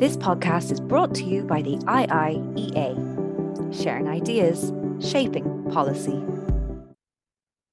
This podcast is brought to you by the IIEA, sharing ideas, shaping policy.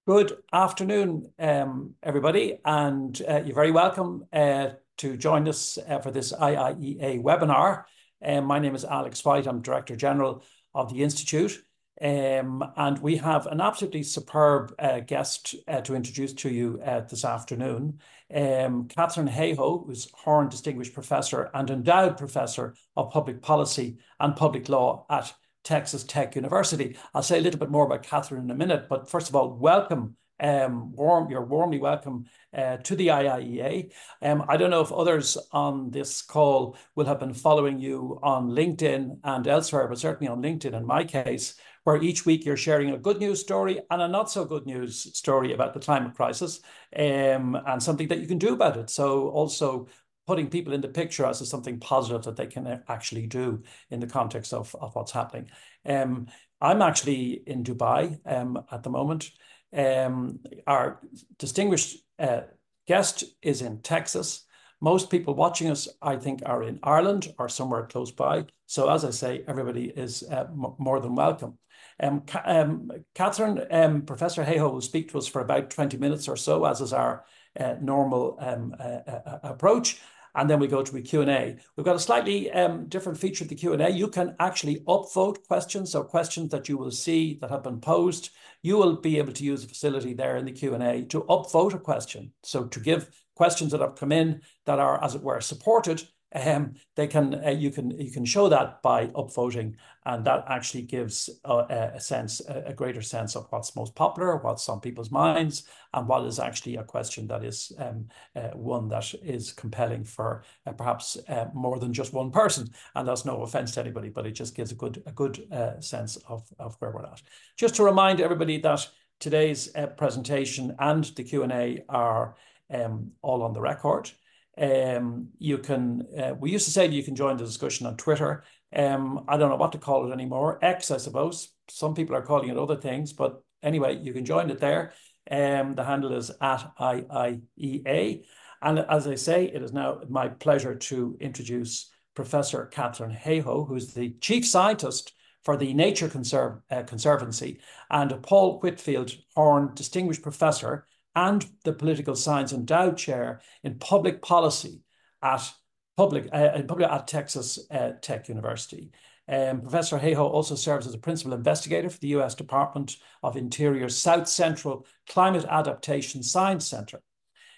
Good afternoon, um, everybody, and uh, you're very welcome uh, to join us uh, for this IIEA webinar. Um, my name is Alex White. I'm Director General of the Institute. Um, and we have an absolutely superb uh, guest uh, to introduce to you uh, this afternoon. Um, Katharine Hayhoe, who's Horn Distinguished Professor and Endowed Professor of Public Policy and Public Law at Texas Tech University. I'll say a little bit more about Catherine in a minute, but first of all, welcome um, warm, you're warmly welcome uh, to the IIEA. Um, I don't know if others on this call will have been following you on LinkedIn and elsewhere, but certainly on LinkedIn in my case, where each week you're sharing a good news story and a not so good news story about the climate crisis um, and something that you can do about it. So also putting people in the picture as something positive that they can actually do in the context of, of what's happening. Um, I'm actually in Dubai um, at the moment. Um, our distinguished uh, guest is in Texas. Most people watching us, I think, are in Ireland or somewhere close by. So, as I say, everybody is uh, more than welcome. Um, um, Katharine, um, Professor Hayhoe will speak to us for about 20 minutes or so, as is our uh, normal um, uh, uh, approach and then we go to a Q&A. We've got a slightly um, different feature of the Q&A. You can actually upvote questions, or questions that you will see that have been posed. You will be able to use the facility there in the Q&A to upvote a question. So to give questions that have come in that are, as it were, supported, um, they can uh, you can you can show that by upvoting, and that actually gives a, a sense a, greater sense of what's most popular, what's on people's minds, and what is actually a question that is um, uh, one that is compelling for uh, perhaps uh, more than just one person. And that's no offense to anybody, but it just gives a good a good uh, sense of of where we're at. Just to remind everybody that today's uh, presentation and the Q and A are um, all on the record. Um, you can, uh, we used to say you can join the discussion on Twitter. Um, I don't know what to call it anymore. X, I suppose. Some people are calling it other things, but anyway, you can join it there. Um, the handle is at IIEA. And as I say, it is now my pleasure to introduce Professor Katharine Hayhoe, who's the chief scientist for the Nature Conserv uh, Conservancy, and Paul Whitfield Horn Distinguished Professor and the Political Science Endowed Chair in Public Policy at public, uh, public at Texas uh, Tech University. Um, Professor Hayhoe also serves as a principal investigator for the US Department of Interior's South Central Climate Adaptation Science Center.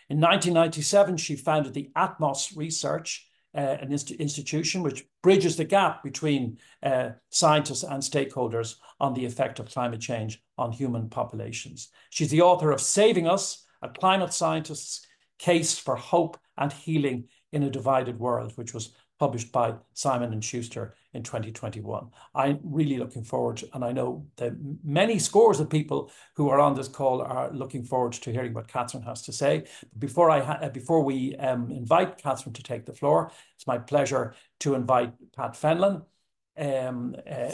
In 1997, she founded the Atmos Research, uh, an inst institution which bridges the gap between uh, scientists and stakeholders on the effect of climate change on human populations. She's the author of Saving Us, a climate scientist's case for hope and healing in a divided world, which was published by Simon and Schuster in 2021. I'm really looking forward, and I know that many scores of people who are on this call are looking forward to hearing what Catherine has to say. Before I uh, before we um, invite Catherine to take the floor, it's my pleasure to invite Pat Fenlon um, uh,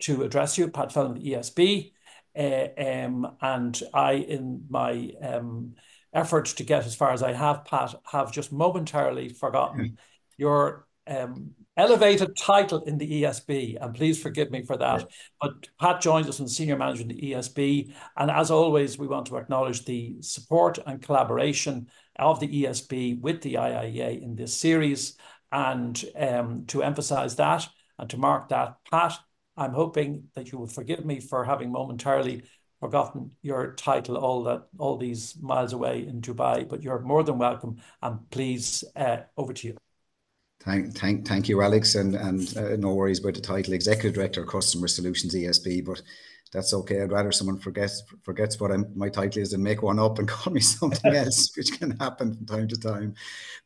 to address you. Pat Fenlon, ESB, um, and I, in my um, effort to get as far as I have, Pat, have just momentarily forgotten mm. your um, elevated title in the ESB, and please forgive me for that. But Pat joins us as senior manager in the ESB, and as always, we want to acknowledge the support and collaboration of the ESB with the IIEA in this series, and um, to emphasise that and to mark that, Pat, I'm hoping that you will forgive me for having momentarily forgotten your title all that all these miles away in Dubai, but you're more than welcome. And please, uh, over to you. Thank, thank, thank you, Alex, and and uh, no worries about the title, Executive Director, Customer Solutions ESB. But that's okay. I'd rather someone forgets forgets what I'm, my title is than make one up and call me something else, which can happen from time to time.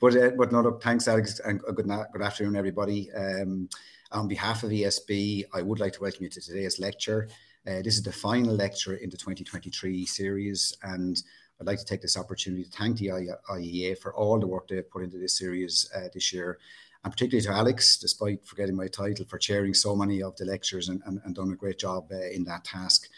But uh, but no, look, thanks, Alex, and good good afternoon, everybody. Um, on behalf of ESB, I would like to welcome you to today's lecture. Uh, this is the final lecture in the 2023 series, and I'd like to take this opportunity to thank the IIEA for all the work they've put into this series uh, this year, and particularly to Alex, despite forgetting my title, for chairing so many of the lectures and, and, and done a great job uh, in that task.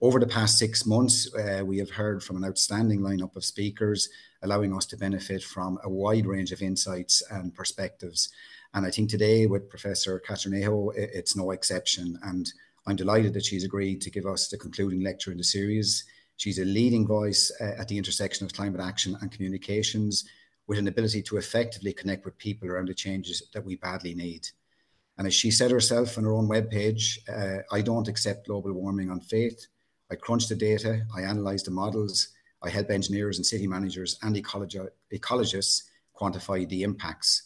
Over the past six months, uh, we have heard from an outstanding lineup of speakers, allowing us to benefit from a wide range of insights and perspectives. And I think today with Professor Catherine Hayhoe, it's no exception. And I'm delighted that she's agreed to give us the concluding lecture in the series. She's a leading voice uh, at the intersection of climate action and communications with an ability to effectively connect with people around the changes that we badly need. And as she said herself on her own webpage, uh, I don't accept global warming on faith. I crunch the data, I analyze the models, I help engineers and city managers and ecologi- ecologists quantify the impacts.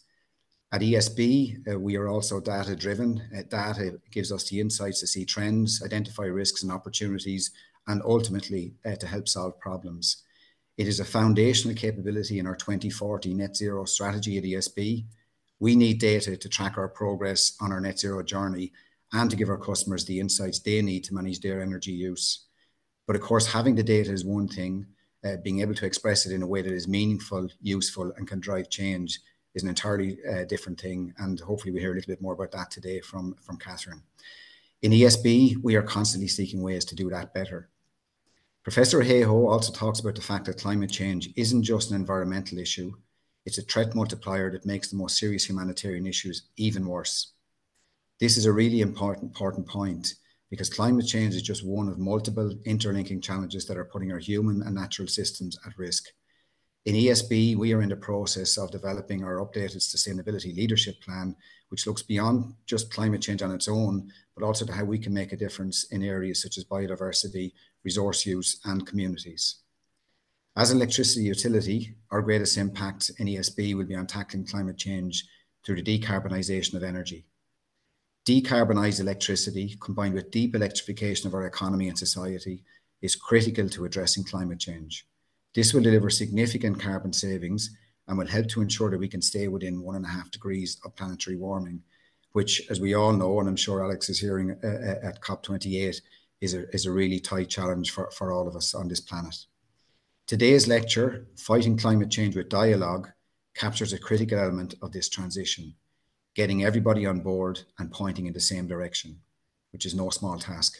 At ESB, uh, we are also data driven. Uh, data gives us the insights to see trends, identify risks and opportunities, and ultimately uh, to help solve problems. It is a foundational capability in our 2040 net zero strategy at ESB. We need data to track our progress on our net zero journey and to give our customers the insights they need to manage their energy use. But of course, having the data is one thing, uh, being able to express it in a way that is meaningful, useful, and can drive change is an entirely uh, different thing. And hopefully, we hear a little bit more about that today from, from Catherine. In ESB, we are constantly seeking ways to do that better. Professor Hayhoe also talks about the fact that climate change isn't just an environmental issue, it's a threat multiplier that makes the most serious humanitarian issues even worse. This is a really important, important point because climate change is just one of multiple interlinking challenges that are putting our human and natural systems at risk. In ESB, we are in the process of developing our updated sustainability leadership plan, which looks beyond just climate change on its own, but also to how we can make a difference in areas such as biodiversity, resource use, and communities. As an electricity utility, our greatest impact in ESB will be on tackling climate change through the decarbonisation of energy. Decarbonised electricity, combined with deep electrification of our economy and society, is critical to addressing climate change. This will deliver significant carbon savings and will help to ensure that we can stay within one and a half degrees of planetary warming, which, as we all know, and I'm sure Alex is hearing uh, uh at COP28, is a, is a really tight challenge for, for all of us on this planet. Today's lecture, Fighting Climate Change with Dialogue, captures a critical element of this transition getting everybody on board and pointing in the same direction, which is no small task.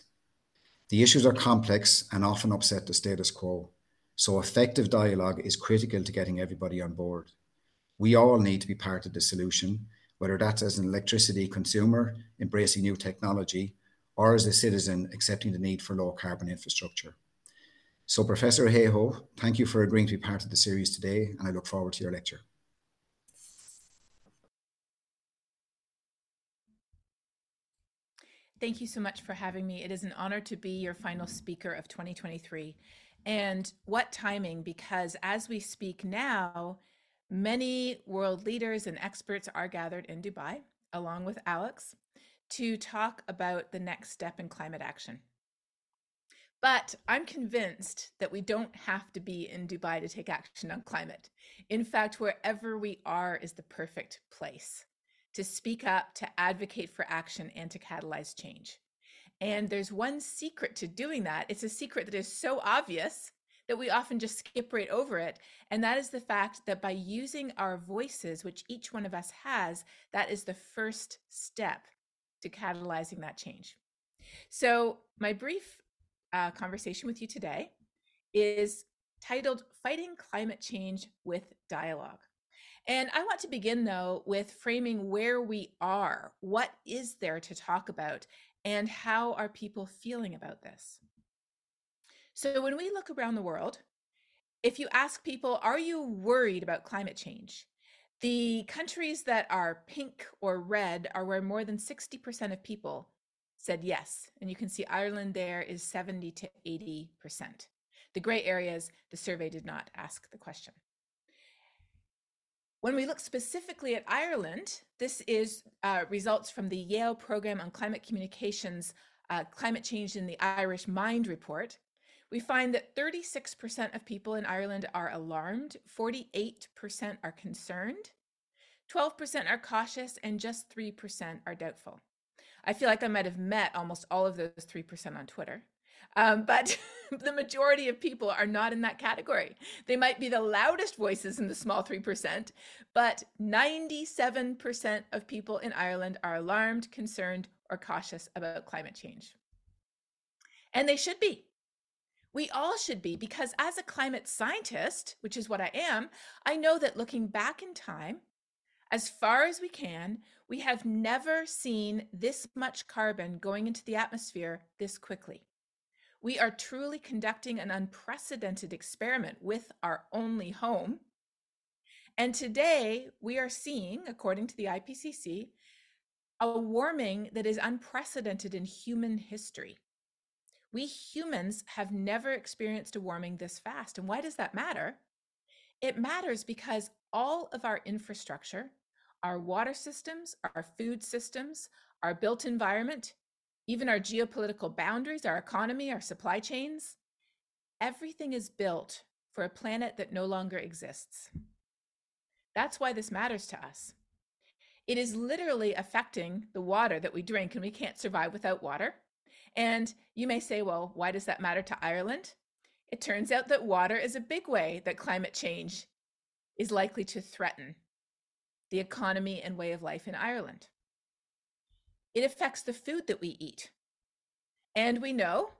The issues are complex and often upset the status quo, so effective dialogue is critical to getting everybody on board. We all need to be part of the solution, whether that's as an electricity consumer embracing new technology or as a citizen accepting the need for low carbon infrastructure. So, Professor Hayhoe, thank you for agreeing to be part of the series today, and I look forward to your lecture. Thank you so much for having me. It is an honor to be your final speaker of 2023. And what timing, because as we speak now, many world leaders and experts are gathered in Dubai, along with Alex, to talk about the next step in climate action. But I'm convinced that we don't have to be in Dubai to take action on climate. In fact, wherever we are is the perfect place to speak up, to advocate for action, and to catalyze change. And there's one secret to doing that. It's a secret that is so obvious that we often just skip right over it. And that is the fact that by using our voices, which each one of us has, that is the first step to catalyzing that change. So, my brief uh, conversation with you today is titled Fighting Climate Change with Dialogue. And I want to begin, though, with framing where we are. What is there to talk about? And how are people feeling about this? So, when we look around the world, if you ask people, are you worried about climate change? The countries that are pink or red are where more than 60% of people said yes. And you can see Ireland there is 70 to 80%. The gray areas, the survey did not ask the question. When we look specifically at Ireland, this is uh, results from the Yale Program on Climate Communications, uh, Climate Change in the Irish Mind report. We find that 36% of people in Ireland are alarmed, 48% are concerned, 12% are cautious, and just 3% are doubtful. I feel like I might have met almost all of those 3% on Twitter. Um, but the majority of people are not in that category. They might be the loudest voices in the small 3%, but 97% of people in Ireland are alarmed, concerned, or cautious about climate change. And they should be. We all should be, because as a climate scientist, which is what I am, I know that looking back in time, As far as we can, we have never seen this much carbon going into the atmosphere this quickly. We are truly conducting an unprecedented experiment with our only home. And today we are seeing, according to the IPCC, a warming that is unprecedented in human history. We humans have never experienced a warming this fast. And why does that matter? It matters because all of our infrastructure, our water systems, our food systems, our built environment, even our geopolitical boundaries, our economy, our supply chains, everything is built for a planet that no longer exists. That's why this matters to us. It is literally affecting the water that we drink, and we can't survive without water. And you may say, well, why does that matter to Ireland? It turns out that water is a big way that climate change is likely to threaten the economy and way of life in Ireland. It affects the food that we eat. And we know,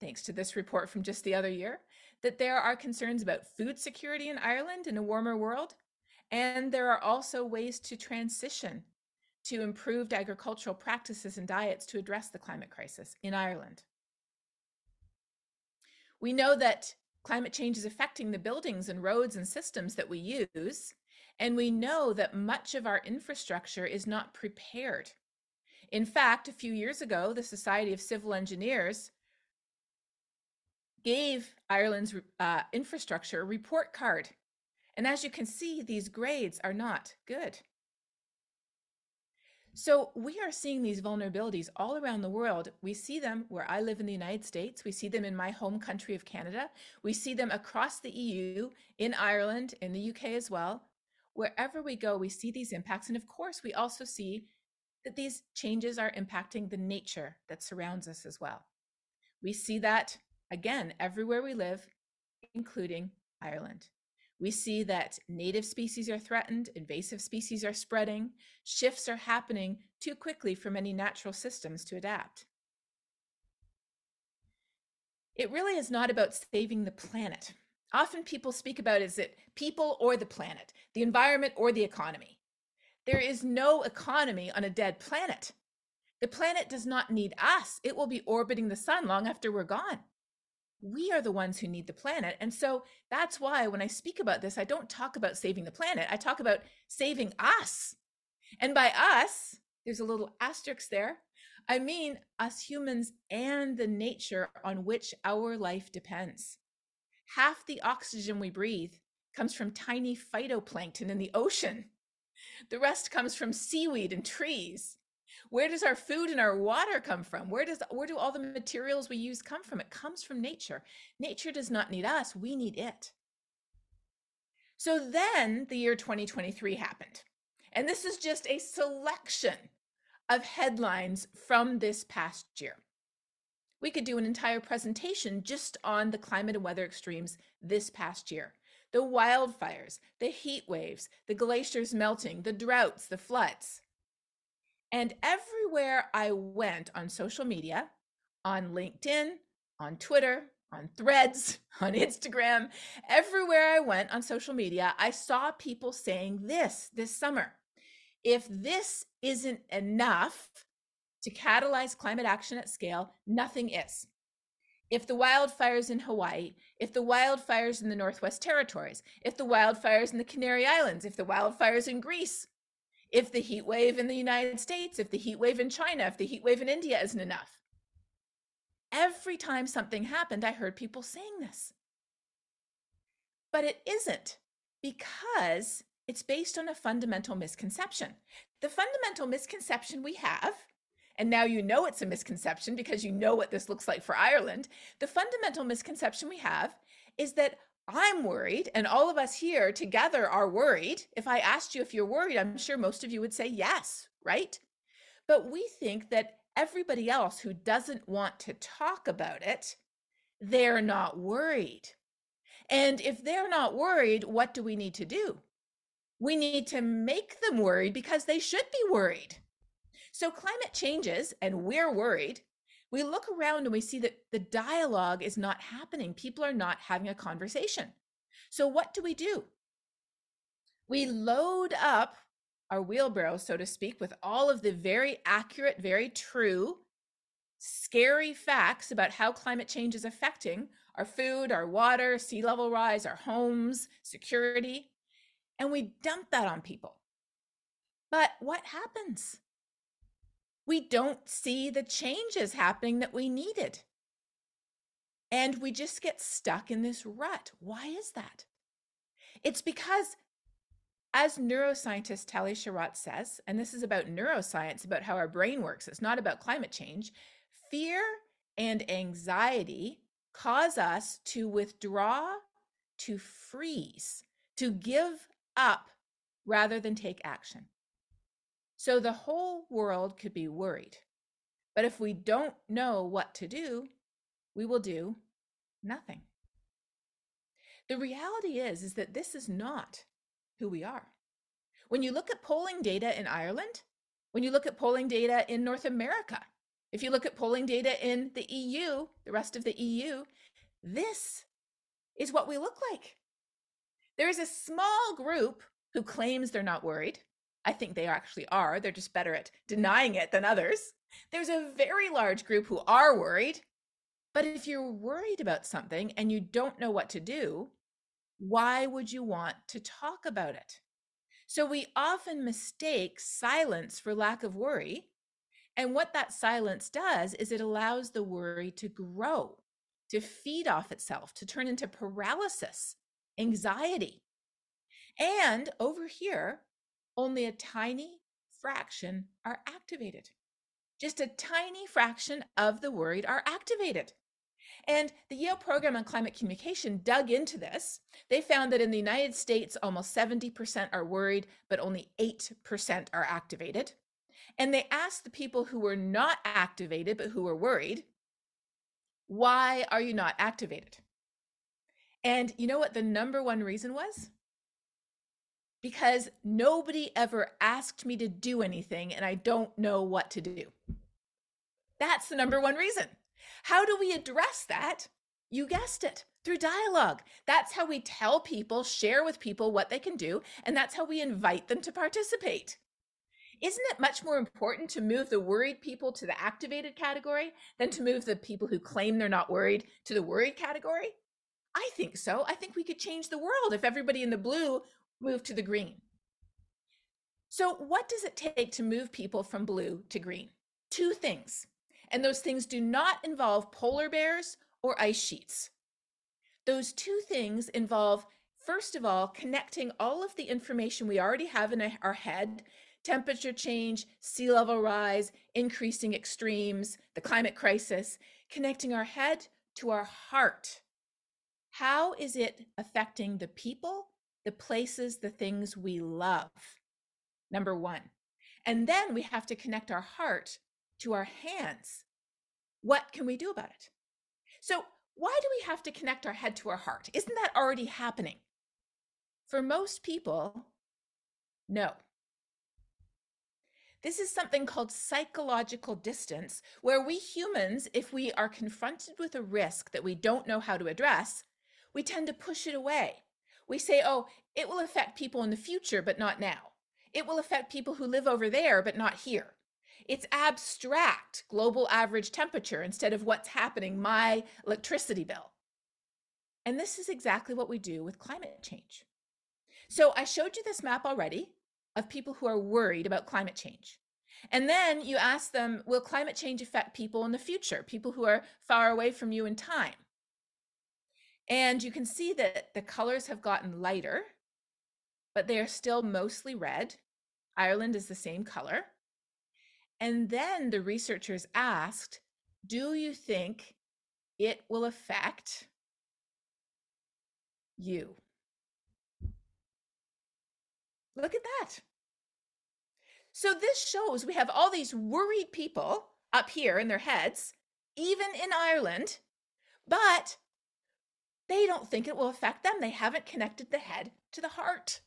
thanks to this report from just the other year, that there are concerns about food security in Ireland in a warmer world. And there are also ways to transition to improved agricultural practices and diets to address the climate crisis in Ireland. We know that climate change is affecting the buildings and roads and systems that we use. And we know that much of our infrastructure is not prepared in fact, a few years ago, the Society of Civil Engineers gave Ireland's uh, infrastructure a report card. And as you can see, these grades are not good. So we are seeing these vulnerabilities all around the world. We see them where I live in the United States. We see them in my home country of Canada. We see them across the EU, in Ireland, in the UK as well. Wherever we go, we see these impacts. And of course, we also see that these changes are impacting the nature that surrounds us as well. We see that again everywhere we live, including Ireland. We see that native species are threatened, invasive species are spreading, shifts are happening too quickly for many natural systems to adapt. It really is not about saving the planet. Often people speak about is it people or the planet, the environment or the economy. There is no economy on a dead planet. The planet does not need us. It will be orbiting the sun long after we're gone. We are the ones who need the planet. And so that's why when I speak about this, I don't talk about saving the planet. I talk about saving us. And by us, there's a little asterisk there. I mean us humans and the nature on which our life depends. Half the oxygen we breathe comes from tiny phytoplankton in the ocean. The rest comes from seaweed and trees. Where does our food and our water come from? Where does where do all the materials we use come from? It comes from nature. Nature does not need us, we need it. So then the year 2023 happened. And this is just a selection of headlines from this past year. We could do an entire presentation just on the climate and weather extremes this past year the wildfires, the heat waves, the glaciers melting, the droughts, the floods. And everywhere I went on social media, on LinkedIn, on Twitter, on threads, on Instagram, everywhere I went on social media, I saw people saying this this summer. If this isn't enough to catalyze climate action at scale, nothing is if the wildfires in Hawaii, if the wildfires in the Northwest Territories, if the wildfires in the Canary Islands, if the wildfires in Greece, if the heat wave in the United States, if the heat wave in China, if the heat wave in India isn't enough. Every time something happened, I heard people saying this. But it isn't because it's based on a fundamental misconception. The fundamental misconception we have and now you know it's a misconception because you know what this looks like for Ireland. The fundamental misconception we have is that I'm worried, and all of us here together are worried. If I asked you if you're worried, I'm sure most of you would say yes, right? But we think that everybody else who doesn't want to talk about it, they're not worried. And if they're not worried, what do we need to do? We need to make them worried because they should be worried. So climate changes and we're worried. We look around and we see that the dialogue is not happening. People are not having a conversation. So what do we do? We load up our wheelbarrow, so to speak, with all of the very accurate, very true, scary facts about how climate change is affecting our food, our water, sea level rise, our homes, security, and we dump that on people. But what happens? We don't see the changes happening that we needed. And we just get stuck in this rut. Why is that? It's because, as neuroscientist Tali Sharot says, and this is about neuroscience, about how our brain works, it's not about climate change, fear and anxiety cause us to withdraw, to freeze, to give up rather than take action. So the whole world could be worried. But if we don't know what to do, we will do nothing. The reality is is that this is not who we are. When you look at polling data in Ireland, when you look at polling data in North America, if you look at polling data in the EU, the rest of the EU, this is what we look like. There is a small group who claims they're not worried. I think they actually are. They're just better at mm. denying it than others. There's a very large group who are worried. But if you're worried about something and you don't know what to do, why would you want to talk about it? So we often mistake silence for lack of worry. And what that silence does is it allows the worry to grow, to feed off itself, to turn into paralysis, anxiety. And over here, only a tiny fraction are activated. Just a tiny fraction of the worried are activated. And the Yale program on climate communication dug into this. They found that in the United States, almost 70% are worried, but only 8% are activated. And they asked the people who were not activated, but who were worried, why are you not activated? And you know what the number one reason was? Because nobody ever asked me to do anything and I don't know what to do. That's the number one reason. How do we address that? You guessed it through dialogue. That's how we tell people, share with people what they can do, and that's how we invite them to participate. Isn't it much more important to move the worried people to the activated category than to move the people who claim they're not worried to the worried category? I think so. I think we could change the world if everybody in the blue moved to the green. So, what does it take to move people from blue to green? Two things. And those things do not involve polar bears or ice sheets. Those two things involve, first of all, connecting all of the information we already have in our head temperature change, sea level rise, increasing extremes, the climate crisis, connecting our head to our heart. How is it affecting the people, the places, the things we love? Number one. And then we have to connect our heart to our hands. What can we do about it? So, why do we have to connect our head to our heart? Isn't that already happening? For most people, no. This is something called psychological distance, where we humans, if we are confronted with a risk that we don't know how to address, we tend to push it away. We say, oh, it will affect people in the future, but not now. It will affect people who live over there, but not here. It's abstract global average temperature instead of what's happening, my electricity bill. And this is exactly what we do with climate change. So I showed you this map already of people who are worried about climate change. And then you ask them, will climate change affect people in the future, people who are far away from you in time? And you can see that the colors have gotten lighter, but they are still mostly red. Ireland is the same color. And then the researchers asked, Do you think it will affect you? Look at that. So this shows we have all these worried people up here in their heads, even in Ireland, but they don't think it will affect them. They haven't connected the head to the heart.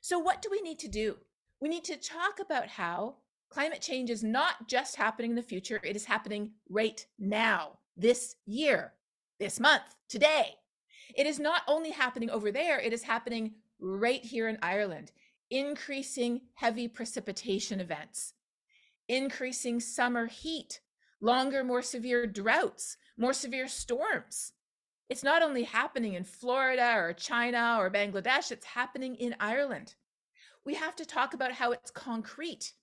So, what do we need to do? We need to talk about how Climate change is not just happening in the future, it is happening right now, this year, this month, today. It is not only happening over there, it is happening right here in Ireland. increasing heavy precipitation events, increasing summer heat, longer, more severe droughts, more severe storms. It's not only happening in Florida or China or Bangladesh, it's happening in Ireland. We have to talk about how it's concrete.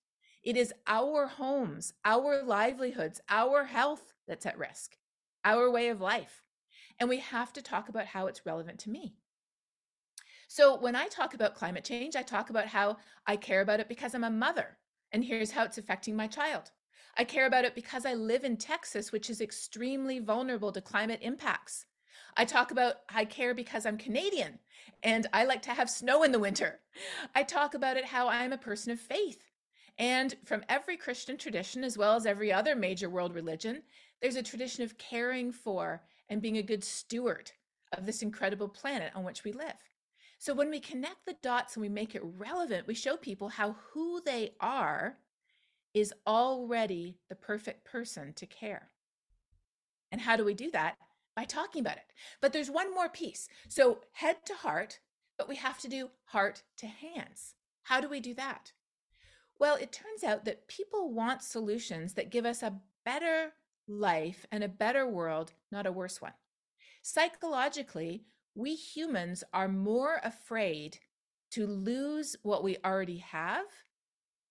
It is our homes, our livelihoods, our health that's at risk, our way of life. And we have to talk about how it's relevant to me. So when I talk about climate change, I talk about how I care about it because I'm a mother, and here's how it's affecting my child. I care about it because I live in Texas, which is extremely vulnerable to climate impacts. I talk about I care because I'm Canadian and I like to have snow in the winter. I talk about it how I'm a person of faith. And from every Christian tradition, as well as every other major world religion, there's a tradition of caring for and being a good steward of this incredible planet on which we live. So when we connect the dots and we make it relevant, we show people how who they are is already the perfect person to care. And how do we do that? By talking about it. But there's one more piece. So head to heart, but we have to do heart to hands. How do we do that? Well, it turns out that people want solutions that give us a better life and a better world, not a worse one. Psychologically, we humans are more afraid to lose what we already have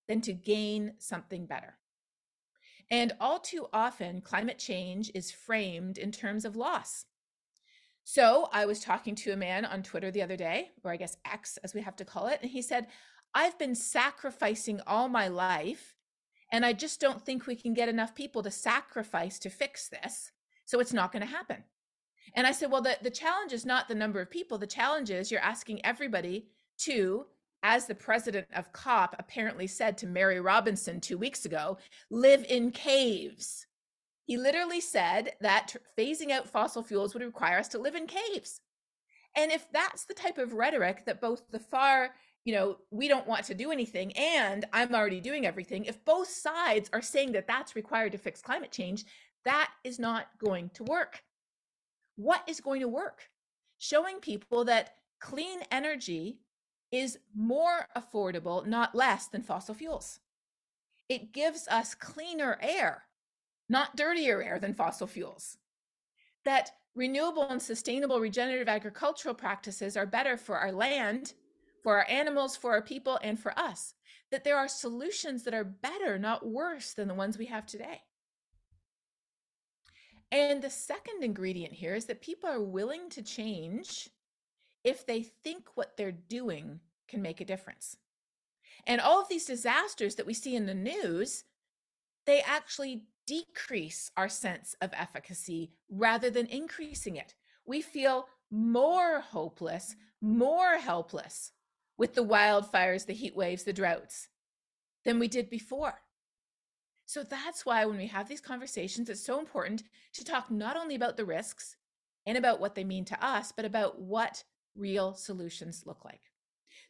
than to gain something better. And all too often, climate change is framed in terms of loss. So I was talking to a man on Twitter the other day, or I guess X as we have to call it, and he said, I've been sacrificing all my life, and I just don't think we can get enough people to sacrifice to fix this. So it's not going to happen. And I said, well, the, the challenge is not the number of people. The challenge is you're asking everybody to as the president of COP apparently said to Mary Robinson two weeks ago, live in caves. He literally said that phasing out fossil fuels would require us to live in caves. And if that's the type of rhetoric that both the far, you know, we don't want to do anything and I'm already doing everything, if both sides are saying that that's required to fix climate change, that is not going to work. What is going to work? Showing people that clean energy is more affordable, not less, than fossil fuels. It gives us cleaner air, not dirtier air than fossil fuels. That renewable and sustainable regenerative agricultural practices are better for our land, for our animals, for our people, and for us. That there are solutions that are better, not worse, than the ones we have today. And the second ingredient here is that people are willing to change if they think what they're doing can make a difference. And all of these disasters that we see in the news, they actually decrease our sense of efficacy rather than increasing it. We feel more hopeless, more helpless with the wildfires, the heat waves, the droughts than we did before. So that's why when we have these conversations, it's so important to talk not only about the risks and about what they mean to us, but about what real solutions look like.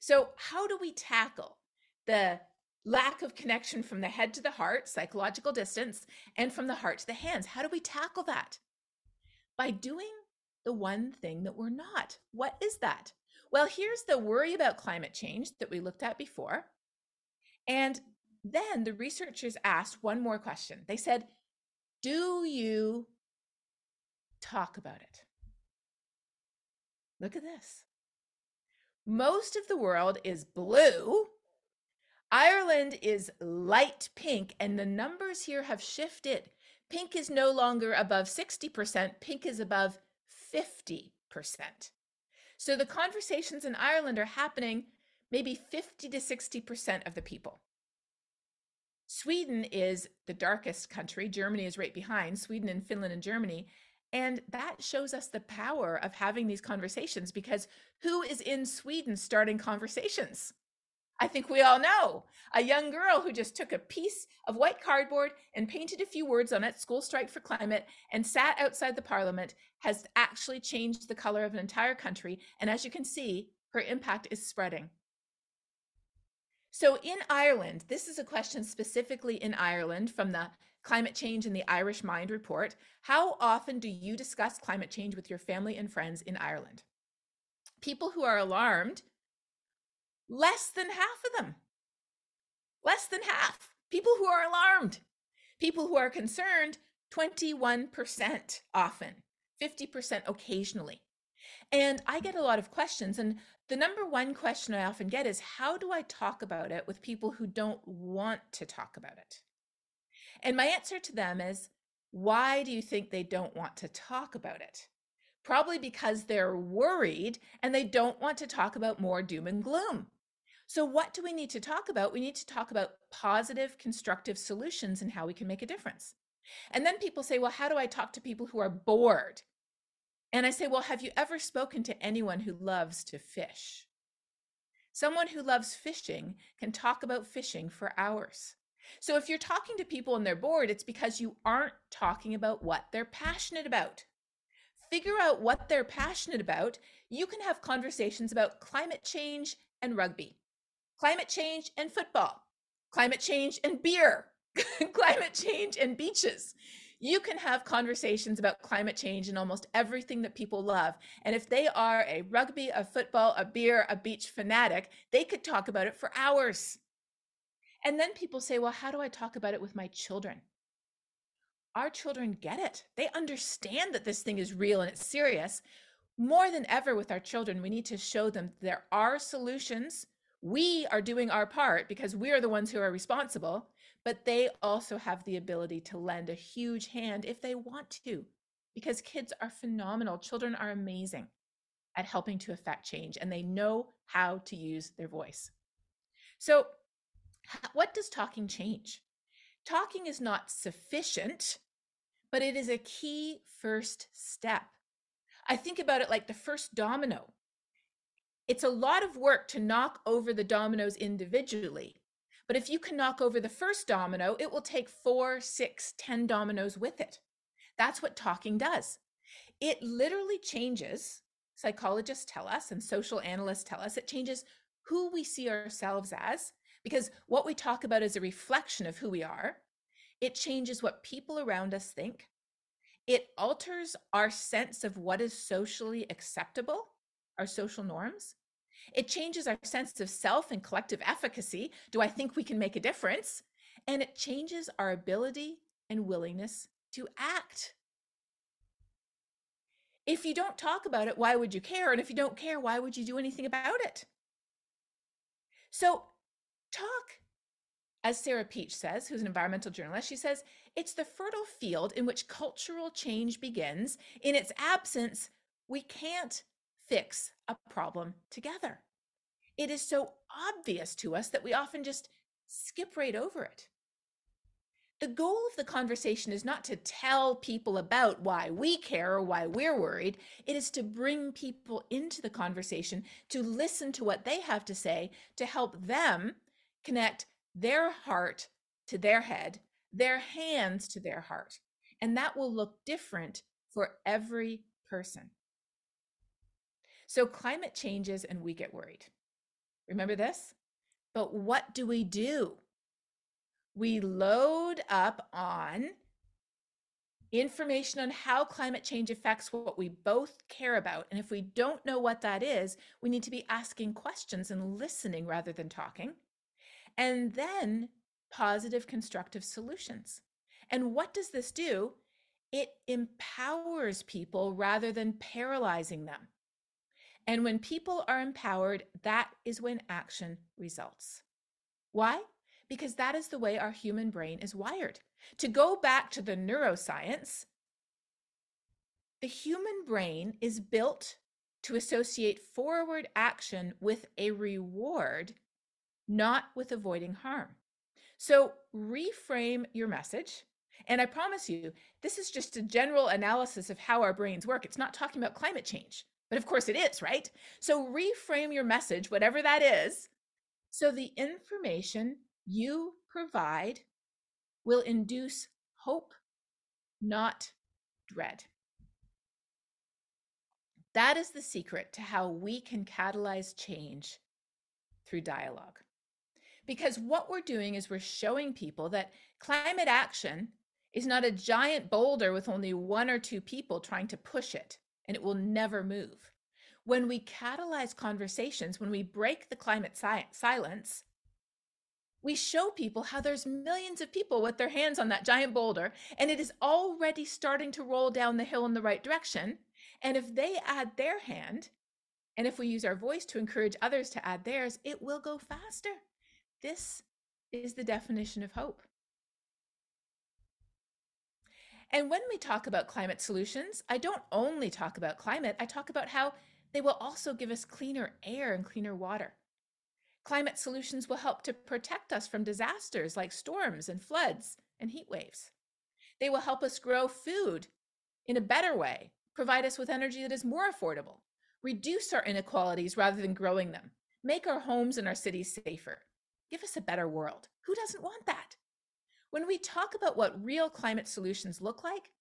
So, how do we tackle the lack of connection from the head to the heart, psychological distance, and from the heart to the hands? How do we tackle that? By doing the one thing that we're not. What is that? Well, here's the worry about climate change that we looked at before. And then the researchers asked one more question. They said, Do you talk about it? Look at this. Most of the world is blue. Ireland is light pink, and the numbers here have shifted. Pink is no longer above 60%, pink is above 50%. So the conversations in Ireland are happening maybe 50 to 60% of the people. Sweden is the darkest country. Germany is right behind. Sweden and Finland and Germany. And that shows us the power of having these conversations because who is in Sweden starting conversations? I think we all know a young girl who just took a piece of white cardboard and painted a few words on it, School Strike for Climate, and sat outside the parliament has actually changed the color of an entire country. And as you can see, her impact is spreading. So in Ireland, this is a question specifically in Ireland from the Climate Change in the Irish Mind report. How often do you discuss climate change with your family and friends in Ireland? People who are alarmed less than half of them. Less than half. People who are alarmed. People who are concerned, 21% often, 50% occasionally. And I get a lot of questions. And the number one question I often get is how do I talk about it with people who don't want to talk about it? And my answer to them is why do you think they don't want to talk about it? Probably because they're worried and they don't want to talk about more doom and gloom. So, what do we need to talk about? We need to talk about positive, constructive solutions and how we can make a difference. And then people say, well, how do I talk to people who are bored? And I say, well, have you ever spoken to anyone who loves to fish? Someone who loves fishing can talk about fishing for hours. So if you're talking to people and they're bored, it's because you aren't talking about what they're passionate about. Figure out what they're passionate about. You can have conversations about climate change and rugby, climate change and football, climate change and beer, climate change and beaches. You can have conversations about climate change and almost everything that people love. And if they are a rugby, a football, a beer, a beach fanatic, they could talk about it for hours. And then people say, well, how do I talk about it with my children? Our children get it. They understand that this thing is real and it's serious. More than ever with our children, we need to show them there are solutions. We are doing our part because we are the ones who are responsible but they also have the ability to lend a huge hand if they want to, because kids are phenomenal. Children are amazing at helping to affect change, and they know how to use their voice. So, what does talking change? Talking is not sufficient, but it is a key first step. I think about it like the first domino. It's a lot of work to knock over the dominoes individually, but if you can knock over the first domino, it will take four, six, ten dominoes with it. That's what talking does. It literally changes, psychologists tell us, and social analysts tell us, it changes who we see ourselves as, because what we talk about is a reflection of who we are. It changes what people around us think. It alters our sense of what is socially acceptable, our social norms. It changes our sense of self and collective efficacy. Do I think we can make a difference? And it changes our ability and willingness to act. If you don't talk about it, why would you care? And if you don't care, why would you do anything about it? So, talk, as Sarah Peach says, who's an environmental journalist, she says, it's the fertile field in which cultural change begins. In its absence, we can't fix a problem together. It is so obvious to us that we often just skip right over it. The goal of the conversation is not to tell people about why we care or why we're worried. It is to bring people into the conversation, to listen to what they have to say, to help them connect their heart to their head, their hands to their heart. And that will look different for every person. So climate changes and we get worried. Remember this? But what do we do? We load up on information on how climate change affects what we both care about. And if we don't know what that is, we need to be asking questions and listening rather than talking. And then positive, constructive solutions. And what does this do? It empowers people rather than paralyzing them. And when people are empowered, that is when action results. Why? Because that is the way our human brain is wired. To go back to the neuroscience, the human brain is built to associate forward action with a reward, not with avoiding harm. So reframe your message. And I promise you, this is just a general analysis of how our brains work. It's not talking about climate change. But of course it is, right? So reframe your message, whatever that is, so the information you provide will induce hope, not dread. That is the secret to how we can catalyze change through dialogue. Because what we're doing is we're showing people that climate action is not a giant boulder with only one or two people trying to push it and it will never move. When we catalyze conversations, when we break the climate si- silence, we show people how there's millions of people with their hands on that giant boulder and it is already starting to roll down the hill in the right direction. And if they add their hand, and if we use our voice to encourage others to add theirs, it will go faster. This is the definition of hope. And when we talk about climate solutions, I don't only talk about climate, I talk about how they will also give us cleaner air and cleaner water. Climate solutions will help to protect us from disasters like storms and floods and heat waves. They will help us grow food in a better way, provide us with energy that is more affordable, reduce our inequalities rather than growing them, make our homes and our cities safer, give us a better world. Who doesn't want that? When we talk about what real climate solutions look like,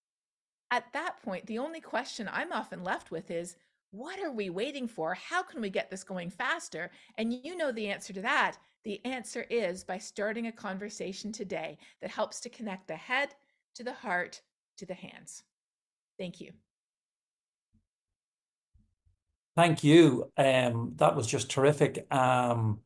at that point, the only question I'm often left with is what are we waiting for? How can we get this going faster? And you know the answer to that. The answer is by starting a conversation today that helps to connect the head to the heart to the hands. Thank you. Thank you. Um, that was just terrific. Um,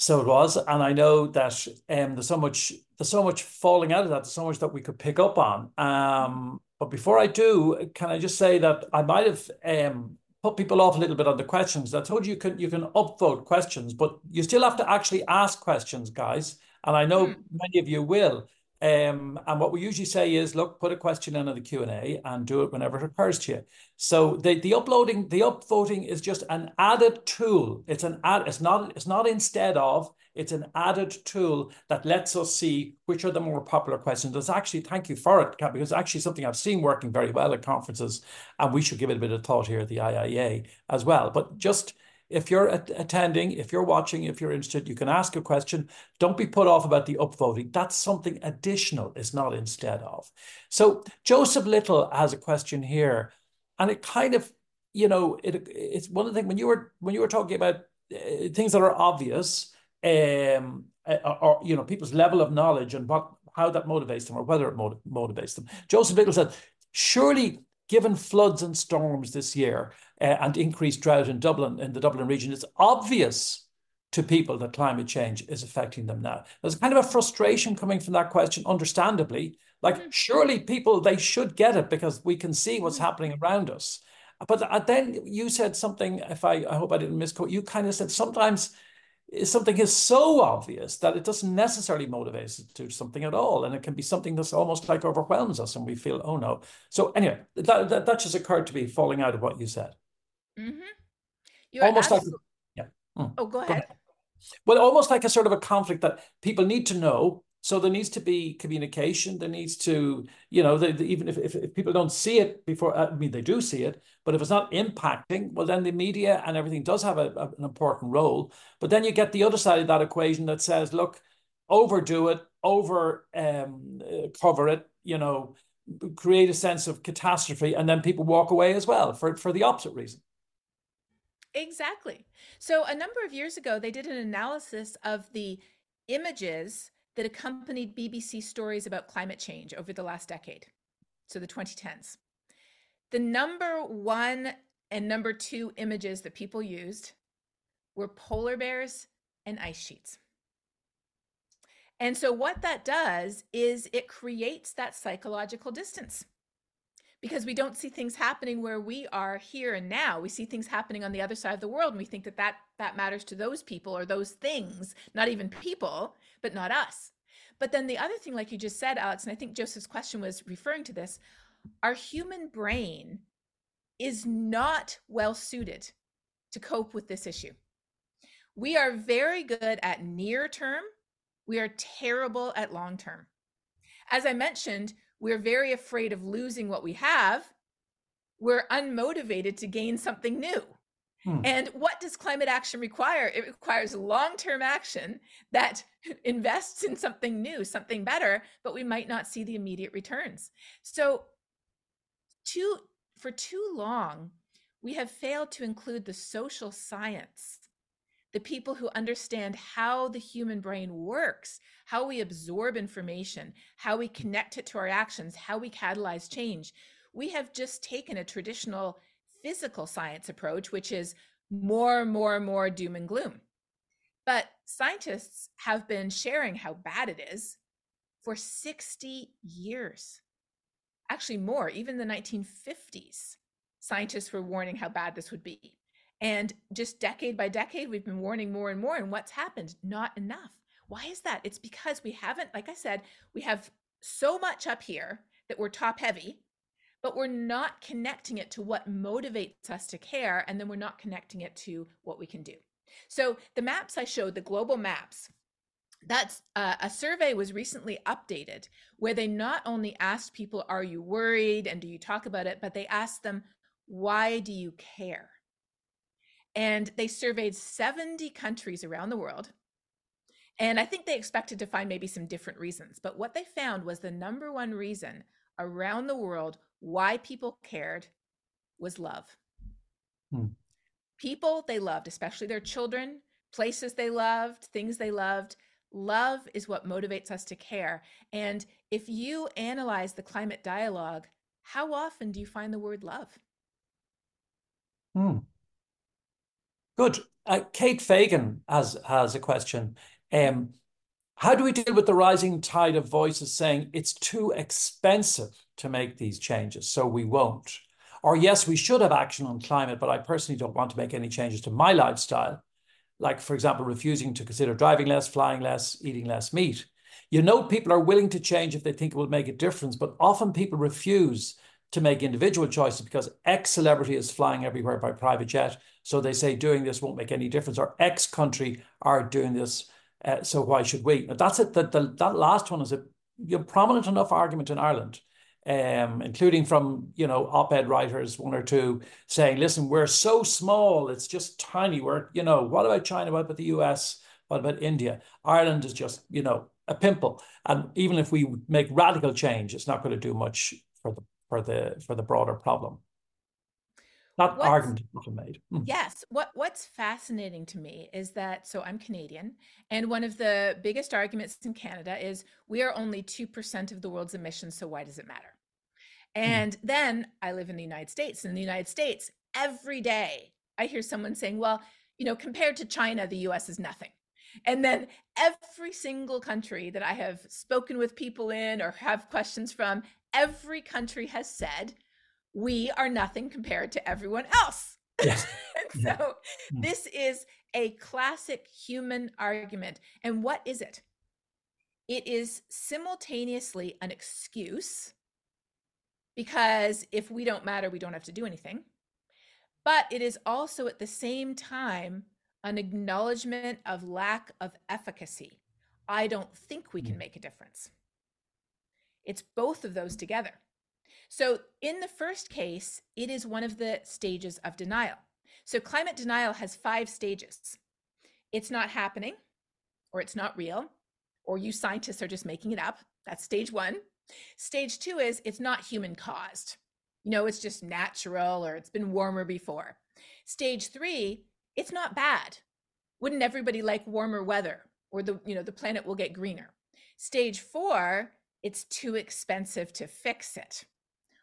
so it was, and I know that um, there's so much there's so much falling out of that. There's so much that we could pick up on. Um, but before I do, can I just say that I might have um, put people off a little bit on the questions. I told you you can you can upvote questions, but you still have to actually ask questions, guys. And I know mm. many of you will. Um, and what we usually say is, look, put a question in the Q and A and do it whenever it occurs to you. So the the uploading, the upvoting is just an added tool. It's an add. It's not. It's not instead of. It's an added tool that lets us see which are the more popular questions. It's actually, thank you for it, because it's actually something I've seen working very well at conferences, and we should give it a bit of thought here at the IIEA as well. But just if you're attending, if you're watching, if you're interested, you can ask a question. Don't be put off about the upvoting. That's something additional, it's not instead of. So Joseph Little has a question here, and it kind of, you know, it, it's one of the things when you were when you were talking about uh, things that are obvious, um, uh, or, or you know, people's level of knowledge and what how that motivates them or whether it motiv motivates them. Joseph Little said, surely given floods and storms this year uh, and increased drought in Dublin, in the Dublin region, it's obvious to people that climate change is affecting them now. There's kind of a frustration coming from that question, understandably. Like, mm-hmm. surely people, they should get it because we can see what's mm-hmm. happening around us. But uh, then you said something, if I, I hope I didn't misquote, you kind of said sometimes something is so obvious that it doesn't necessarily motivate us to do something at all. And it can be something that's almost like overwhelms us and we feel, oh no. So anyway, that, that, that just occurred to me falling out of what you said. Mm-hmm. almost like, yeah. Mm. Oh, go ahead. go ahead. Well, almost like a sort of a conflict that people need to know so there needs to be communication. There needs to, you know, they, they, even if, if, if, people don't see it before, I mean, they do see it, but if it's not impacting, well, then the media and everything does have a, a, an important role. But then you get the other side of that equation that says, look, overdo it, over um, uh, cover it, you know, create a sense of catastrophe, and then people walk away as well for, for the opposite reason. Exactly. So a number of years ago, they did an analysis of the images that accompanied BBC stories about climate change over the last decade, so the 2010s. The number one and number two images that people used were polar bears and ice sheets. And so, what that does is it creates that psychological distance because we don't see things happening where we are here and now. We see things happening on the other side of the world, and we think that that, that matters to those people or those things, not even people, but not us. But then the other thing, like you just said, Alex, and I think Joseph's question was referring to this our human brain is not well suited to cope with this issue. We are very good at near term, we are terrible at long term. As I mentioned, we're very afraid of losing what we have. We're unmotivated to gain something new. Hmm. And what does climate action require? It requires long term action that invests in something new, something better, but we might not see the immediate returns. So, too, for too long, we have failed to include the social science, the people who understand how the human brain works, how we absorb information, how we connect it to our actions, how we catalyze change. We have just taken a traditional physical science approach, which is more, and more, and more doom and gloom. But scientists have been sharing how bad it is for 60 years. Actually, more, even the 1950s, scientists were warning how bad this would be. And just decade by decade, we've been warning more and more. And what's happened? Not enough. Why is that? It's because we haven't, like I said, we have so much up here that we're top heavy, but we're not connecting it to what motivates us to care. And then we're not connecting it to what we can do. So the maps I showed, the global maps, that's uh, a survey was recently updated where they not only asked people, Are you worried? And do you talk about it? But they asked them, Why do you care? And they surveyed 70 countries around the world. And I think they expected to find maybe some different reasons. But what they found was the number one reason around the world why people cared was love. Hmm. People they loved, especially their children, places they loved, things they loved. Love is what motivates us to care. And if you analyze the climate dialogue, how often do you find the word love? Hmm. Good. Uh, Kate Fagan has has a question. Um, how do we deal with the rising tide of voices saying it's too expensive to make these changes, so we won't? Or yes, we should have action on climate, but I personally don't want to make any changes to my lifestyle, like for example, refusing to consider driving less, flying less, eating less meat. You know, people are willing to change if they think it will make a difference, but often people refuse to make individual choices because X celebrity is flying everywhere by private jet. So they say doing this won't make any difference, or X country are doing this. Uh, so why should we? Now, that's it. That, that last one is a you prominent enough argument in Ireland, um, including from you know op-ed writers, one or two, saying, "Listen, we're so small; it's just tiny. We're you know, what about China? What about the U.S.? What about India? Ireland is just you know a pimple, and even if we make radical change, it's not going to do much for the for the for the broader problem. That what's, argument often made. Mm. Yes. What what's fascinating to me is that so I'm Canadian, and one of the biggest arguments in Canada is we are only two percent of the world's emissions, so why does it matter? Hmm. And mm. then I live in the United States. And in the United States, every day I hear someone saying, "Well, you know, compared to China, the U.S. is nothing." And then every single country that I have spoken with people in or have questions from, every country has said, we are nothing compared to everyone else. Yes. so yeah. Hmm. this is a classic human argument. And what is it? It is simultaneously an excuse because if we don't matter, we don't have to do anything. But it is also at the same time an acknowledgement of lack of efficacy. I don't think we can make a difference. It's both of those together. So, in the first case, it is one of the stages of denial. So, climate denial has five stages it's not happening, or it's not real, or you scientists are just making it up. That's stage one. Stage two is it's not human caused. You know, it's just natural or it's been warmer before. Stage three, it's not bad. Wouldn't everybody like warmer weather or the, you know, the planet will get greener? Stage four, it's too expensive to fix it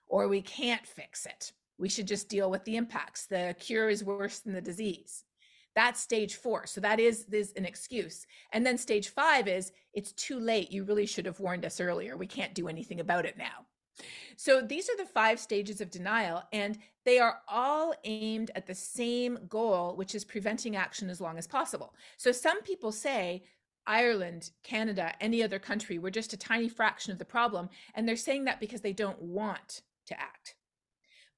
or we can't fix it. We should just deal with the impacts. The cure is worse than the disease. That's stage four. So that is, is an excuse. And then stage five is it's too late. You really should have warned us earlier. We can't do anything about it now. So these are the five stages of denial, and they are all aimed at the same goal, which is preventing action as long as possible. So some people say, Ireland, Canada, any other country, we're just a tiny fraction of the problem. And they're saying that because they don't want to act.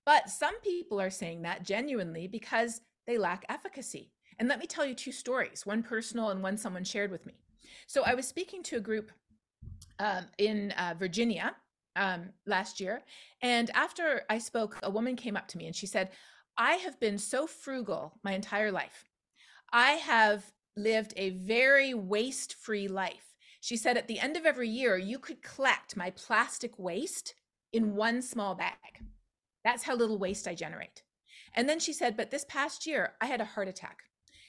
But some people are saying that genuinely because they lack efficacy. And let me tell you two stories one personal and one someone shared with me. So I was speaking to a group um, in uh, Virginia um, last year. And after I spoke, a woman came up to me and she said, I have been so frugal my entire life. I have lived a very waste free life. She said, at the end of every year, you could collect my plastic waste in one small bag. That's how little waste I generate. And then she said, But this past year, I had a heart attack.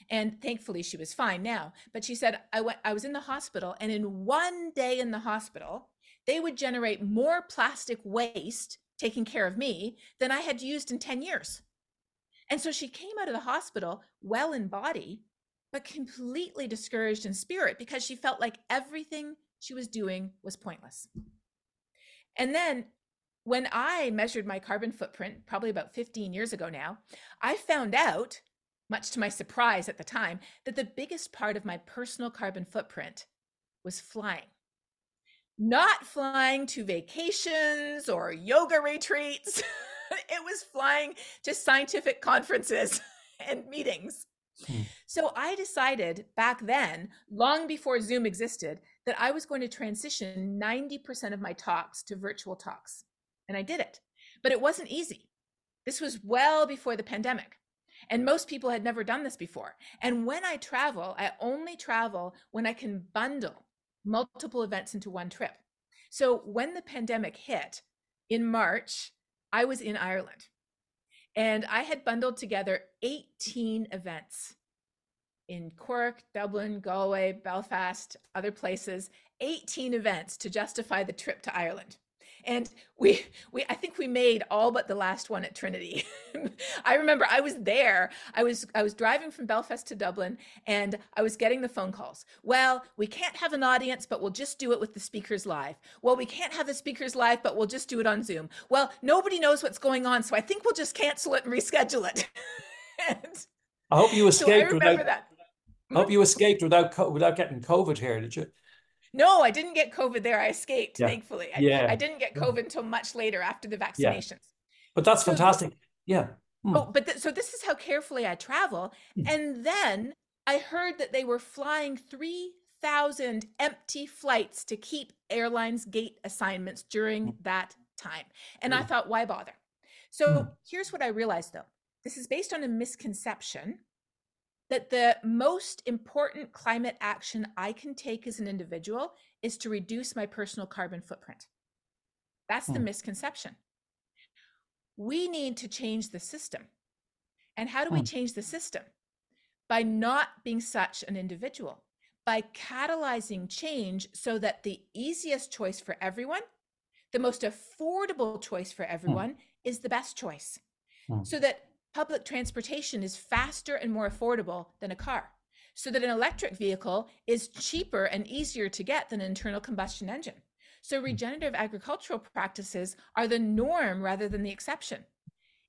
And thankfully, she was fine now. But she said, I, went, I was in the hospital, and in one day in the hospital, they would generate more plastic waste taking care of me than I had used in 10 years. And so she came out of the hospital well in body, but completely discouraged in spirit because she felt like everything she was doing was pointless. And then when I measured my carbon footprint, probably about 15 years ago now, I found out, much to my surprise at the time, that the biggest part of my personal carbon footprint was flying. Not flying to vacations or yoga retreats. it was flying to scientific conferences and meetings. Hmm. So I decided back then, long before Zoom existed, that I was going to transition 90% of my talks to virtual talks. And I did it. But it wasn't easy. This was well before the pandemic. And most people had never done this before. And when I travel, I only travel when I can bundle multiple events into one trip. So when the pandemic hit in March, I was in Ireland and I had bundled together 18 events in Cork, Dublin, Galway, Belfast, other places, 18 events to justify the trip to Ireland and we we i think we made all but the last one at trinity i remember i was there i was i was driving from belfast to dublin and i was getting the phone calls well we can't have an audience but we'll just do it with the speakers live well we can't have the speakers live but we'll just do it on zoom well nobody knows what's going on so i think we'll just cancel it and reschedule it and i hope you escaped so without that. I hope you escaped without without getting COVID here. Did you? No, I didn't get COVID there. I escaped, yeah. thankfully. I, yeah. I didn't get COVID until much later after the vaccinations. Yeah. But that's so, fantastic. Yeah. Hmm. Oh, but th- so this is how carefully I travel. Hmm. And then I heard that they were flying 3,000 empty flights to keep airlines gate assignments during hmm. that time. And I thought, why bother? So here's what I realized though this is based on a misconception that the most important climate action I can take as an individual is to reduce my personal carbon footprint. That's hmm. the misconception. We need to change the system. And how do hmm. we change the system? By not being such an individual, by catalyzing change so that the easiest choice for everyone, the most affordable choice for hmm. everyone, hmm. is the best choice. Hmm. So that public transportation is faster and more affordable than a car, so that an electric vehicle is cheaper and easier to get than an internal combustion engine. So hmm. regenerative agricultural practices are the norm rather than the exception.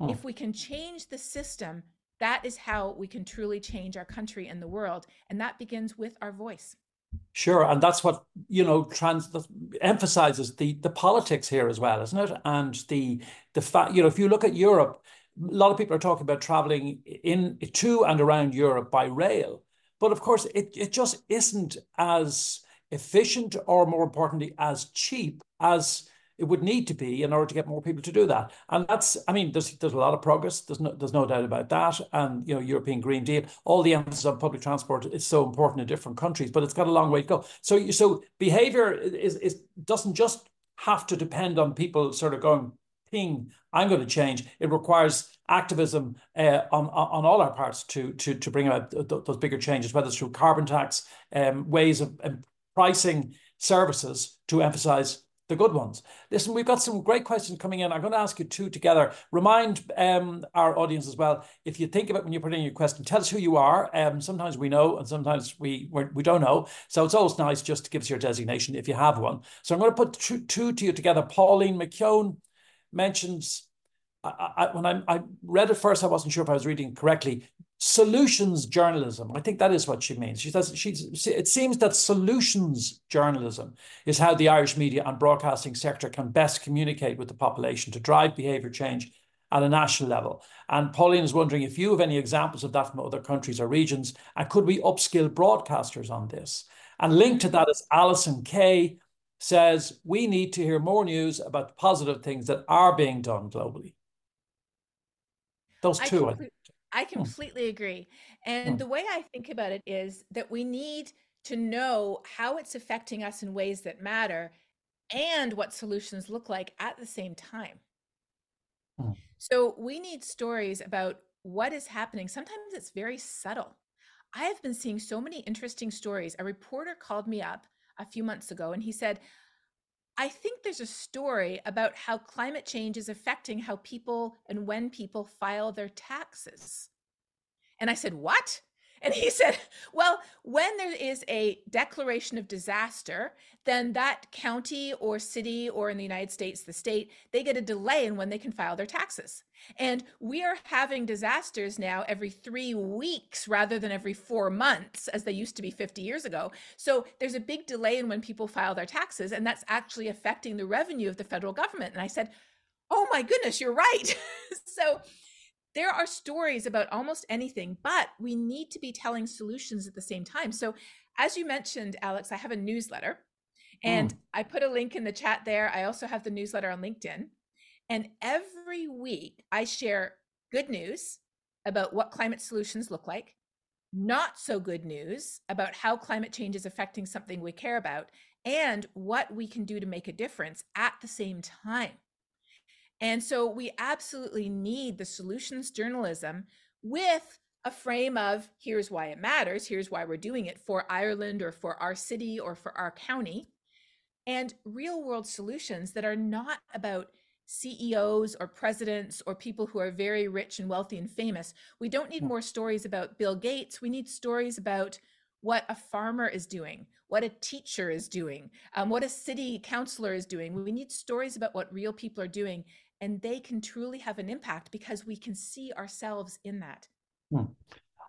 Hmm. If we can change the system, that is how we can truly change our country and the world. And that begins with our voice. Sure, and that's what you know trans emphasizes the the politics here as well, isn't it? And the the fact you know if you look at Europe, a lot of people are talking about traveling in to and around Europe by rail. But of course, it, it just isn't as efficient or more importantly, as cheap as it would need to be in order to get more people to do that. And that's, I mean, there's there's a lot of progress. There's no there's no doubt about that. And you know, European Green Deal, all the emphasis on public transport is so important in different countries, but it's got a long way to go. So so behavior is is doesn't just have to depend on people sort of going thing I'm going to change. It requires activism uh, on, on all our parts to, to, to bring about those bigger changes, whether it's through carbon tax, um, ways of um, pricing services to emphasize the good ones. Listen, we've got some great questions coming in. I'm going to ask you two together. Remind um, our audience as well, if you think about when you put in your question, tell us who you are. Um, sometimes we know and sometimes we we do not know. So it's always nice just to give us your designation if you have one. So I'm going to put two, two to you together. Pauline McKeown mentions, I, I, when I, I read it first, I wasn't sure if I was reading correctly. Solutions journalism. I think that is what she means. She says she's. It seems that solutions journalism is how the Irish media and broadcasting sector can best communicate with the population to drive behaviour change at a national level. And Pauline is wondering if you have any examples of that from other countries or regions, and could we upskill broadcasters on this? And linked to that is Alison Kay, says we need to hear more news about the positive things that are being done globally. Those two, I, I, I hmm. completely hmm. agree. And hmm. the way I think about it is that we need to know how it's affecting us in ways that matter and what solutions look like at the same time. Hmm. So we need stories about what is happening. Sometimes it's very subtle. I have been seeing so many interesting stories. A reporter called me up a few months ago and he said, I think there's a story about how climate change is affecting how people and when people file their taxes. And I said, What? And he said, Well, when there is a declaration of disaster, then that county or city, or in the United States, the state, they get a delay in when they can file their taxes. And we are having disasters now every three weeks rather than every four months, as they used to be 50 years ago. So there's a big delay in when people file their taxes, and that's actually affecting the revenue of the federal government. And I said, Oh my goodness, you're right. so there are stories about almost anything, but we need to be telling solutions at the same time. So, as you mentioned, Alex, I have a newsletter and mm. I put a link in the chat there. I also have the newsletter on LinkedIn. And every week I share good news about what climate solutions look like, not so good news about how climate change is affecting something we care about, and what we can do to make a difference at the same time. And so we absolutely need the solutions journalism with a frame of here's why it matters, here's why we're doing it for Ireland or for our city or for our county, and real world solutions that are not about CEOs or presidents or people who are very rich and wealthy and famous. We don't need hmm. more stories about Bill Gates. We need stories about what a farmer is doing, what a teacher is doing, um, what a city councilor is doing. We need stories about what real people are doing and they can truly have an impact because we can see ourselves in that. Hmm.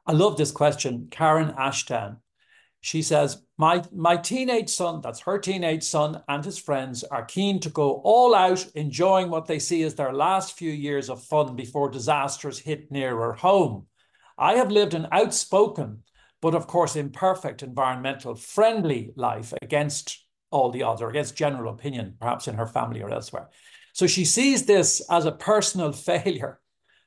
I love this question. Karen Ashton. She says, my, my teenage son, that's her teenage son, and his friends are keen to go all out, enjoying what they see as their last few years of fun before disasters hit nearer home. I have lived an outspoken, but of course imperfect environmental friendly life against all the odds or against general opinion, perhaps in her family or elsewhere. So she sees this as a personal failure.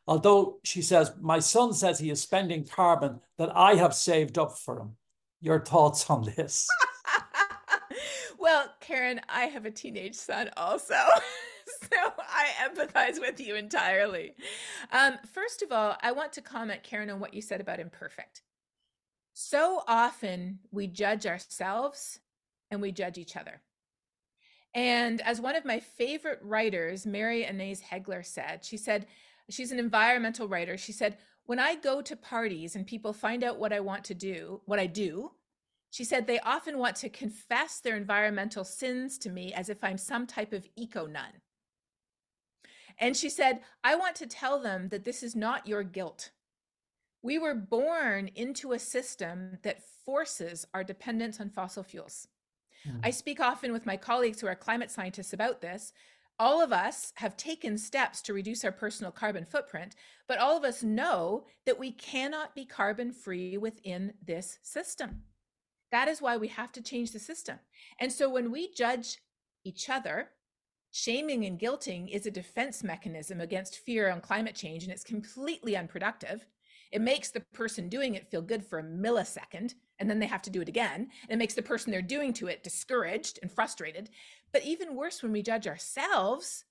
Although she says, My son says he is spending carbon that I have saved up for him. Your thoughts on this? well, Karen, I have a teenage son also. so I empathize with you entirely. Um, first of all, I want to comment, Karen, on what you said about imperfect. So often we judge ourselves and we judge each other. And as one of my favorite writers, Mary Annaïse Heglar said, she said, she's an environmental writer. She said, when I go to parties and people find out what I want to do, what I do, she said they often want to confess their environmental sins to me as if I'm some type of eco nun. And she said, I want to tell them that this is not your guilt. We were born into a system that forces our dependence on fossil fuels. Mm. I speak often with my colleagues who are climate scientists about this. All of us have taken steps to reduce our personal carbon footprint, but all of us know that we cannot be carbon free within this system. That is why we have to change the system. And so when we judge each other, shaming and guilting is a defense mechanism against fear on climate change, and it's completely unproductive. It makes the person doing it feel good for a millisecond, and then they have to do it again. And it makes the person they're doing to it discouraged and frustrated. But even worse, when we judge ourselves,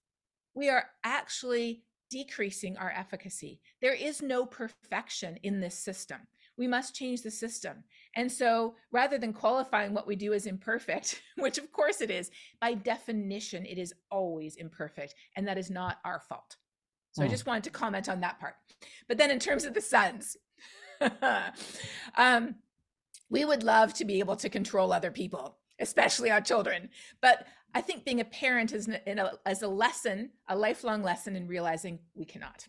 we are actually decreasing our efficacy. There is no perfection in this system. We must change the system. And so rather than qualifying what we do as imperfect, which of course it is, by definition, it is always imperfect. And that is not our fault. So I hmm. just wanted to comment on that part. But then in terms of the sons, um, we would love to be able to control other people, especially our children. But I think being a parent is a, a lesson, a lifelong lesson in realizing we cannot.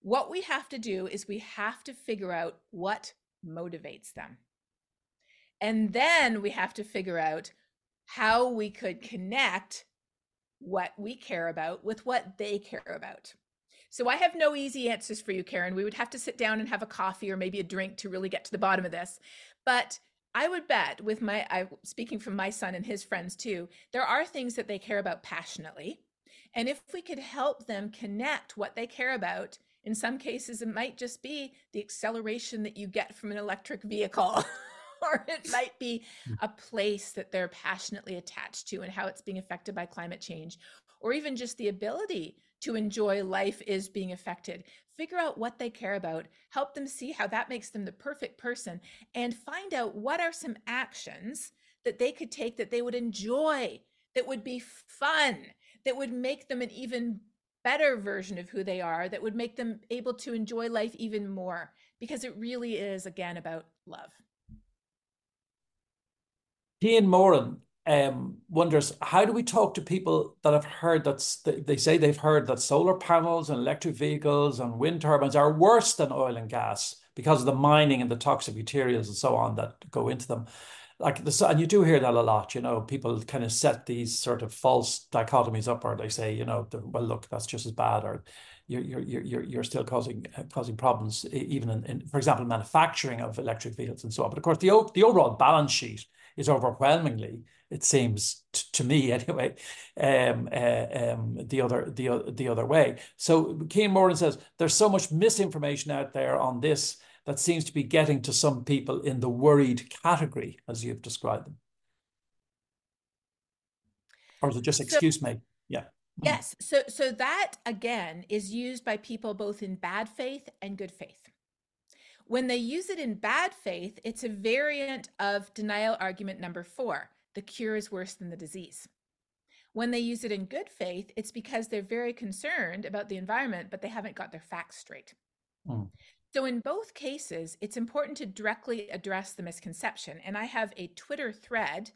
What we have to do is we have to figure out what motivates them. And then we have to figure out how we could connect what we care about with what they care about. So I have no easy answers for you, Karen. We would have to sit down and have a coffee or maybe a drink to really get to the bottom of this. But I would bet with my I speaking from my son and his friends too, there are things that they care about passionately. And if we could help them connect what they care about, in some cases it might just be the acceleration that you get from an electric vehicle. or it might be hmm. a place that they're passionately attached to and how it's being affected by climate change, or even just the ability to enjoy life is being affected. Figure out what they care about, help them see how that makes them the perfect person, and find out what are some actions that they could take that they would enjoy that would be fun, that would make them an even better version of who they are, that would make them able to enjoy life even more, because it really is, again, about love. Ian Moran um, wonders how do we talk to people that have heard that they say they've heard that solar panels and electric vehicles and wind turbines are worse than oil and gas because of the mining and the toxic materials and so on that go into them? Like this and you do hear that a lot you know people kind of set these sort of false dichotomies up or they say you know well look that's just as bad or you're you're you're you're still causing uh, causing problems even in, in for example manufacturing of electric vehicles and so on. But of course the the overall balance sheet is overwhelmingly it seems to me anyway, um, uh, um, the other the the other way. So Cian Moran says there's so much misinformation out there on this that seems to be getting to some people in the worried category, as you've described them. Or is it just excuse so, me? Yeah. Yes. So so that again is used by people both in bad faith and good faith. When they use it in bad faith, it's a variant of denial argument number four the cure is worse than the disease. When they use it in good faith, it's because they're very concerned about the environment, but they haven't got their facts straight. Mm. So, in both cases, it's important to directly address the misconception. And I have a Twitter thread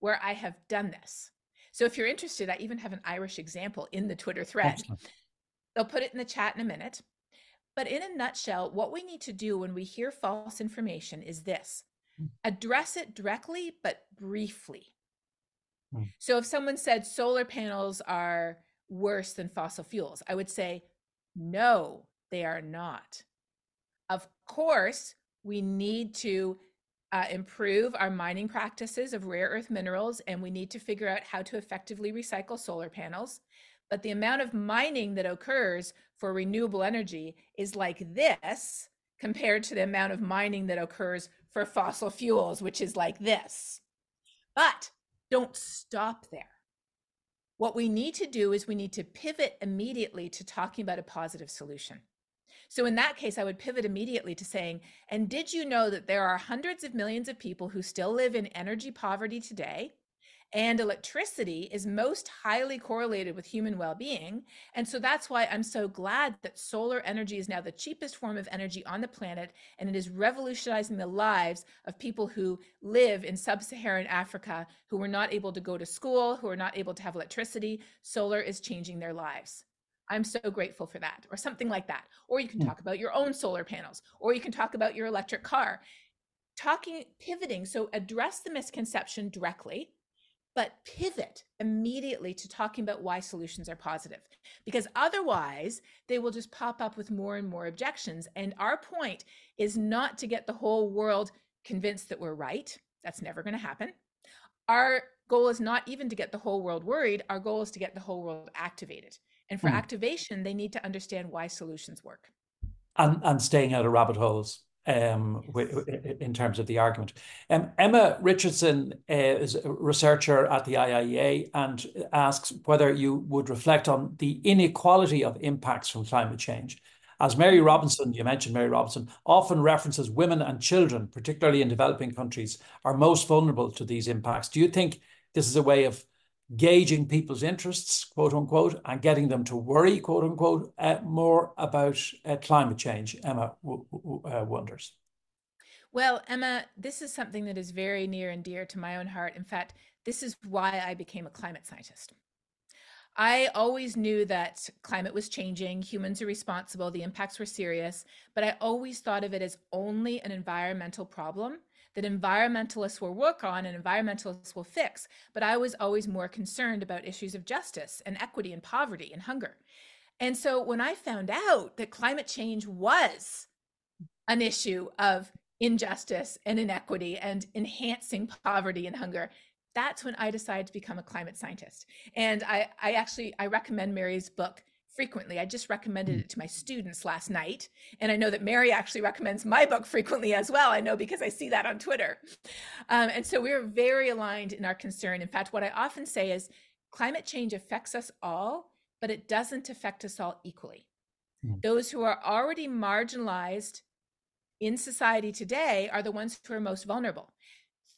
where I have done this. So, if you're interested, I even have an Irish example in the Twitter thread. Excellent. They'll put it in the chat in a minute. But in a nutshell, what we need to do when we hear false information is this address it directly but briefly hmm. so if someone said solar panels are worse than fossil fuels i would say no they are not of course we need to uh, improve our mining practices of rare earth minerals and we need to figure out how to effectively recycle solar panels but the amount of mining that occurs for renewable energy is like this compared to the amount of mining that occurs for fossil fuels, which is like this. But don't stop there. What we need to do is we need to pivot immediately to talking about a positive solution. So, in that case, I would pivot immediately to saying, and did you know that there are hundreds of millions of people who still live in energy poverty today? And electricity is most highly correlated with human well being. And so that's why I'm so glad that solar energy is now the cheapest form of energy on the planet. And it is revolutionizing the lives of people who live in sub Saharan Africa who were not able to go to school, who are not able to have electricity. Solar is changing their lives. I'm so grateful for that, or something like that. Or you can hmm. talk about your own solar panels, or you can talk about your electric car. Talking, pivoting. So address the misconception directly but pivot immediately to talking about why solutions are positive because otherwise they will just pop up with more and more objections and our point is not to get the whole world convinced that we're right. That's never going to happen. Our goal is not even to get the whole world worried our goal is to get the whole world activated. And for mm. activation they need to understand why solutions work. And and staying out of rabbit holes um, in terms of the argument. Um, Emma Richardson uh, is a researcher at the IIEA and asks whether you would reflect on the inequality of impacts from climate change. As Mary Robinson, you mentioned Mary Robinson, often references women and children, particularly in developing countries, are most vulnerable to these impacts. Do you think this is a way of gauging people's interests, quote unquote, and getting them to worry, quote unquote, uh, more about uh, climate change, Emma uh, wonders. Well, Emma, this is something that is very near and dear to my own heart. In fact, this is why I became a climate scientist. I always knew that climate was changing, humans are responsible, the impacts were serious, but I always thought of it as only an environmental problem that environmentalists will work on and environmentalists will fix. But I was always more concerned about issues of justice and equity and poverty and hunger. And so when I found out that climate change was an issue of injustice and inequity and enhancing poverty and hunger, that's when I decided to become a climate scientist. And I, I actually I recommend Mary's book, frequently. I just recommended mm. it to my students last night. And I know that Mary actually recommends my book frequently as well. I know because I see that on Twitter. Um, and so we're very aligned in our concern. In fact, what I often say is climate change affects us all, but it doesn't affect us all equally. Mm. Those who are already marginalized in society today are the ones who are most vulnerable.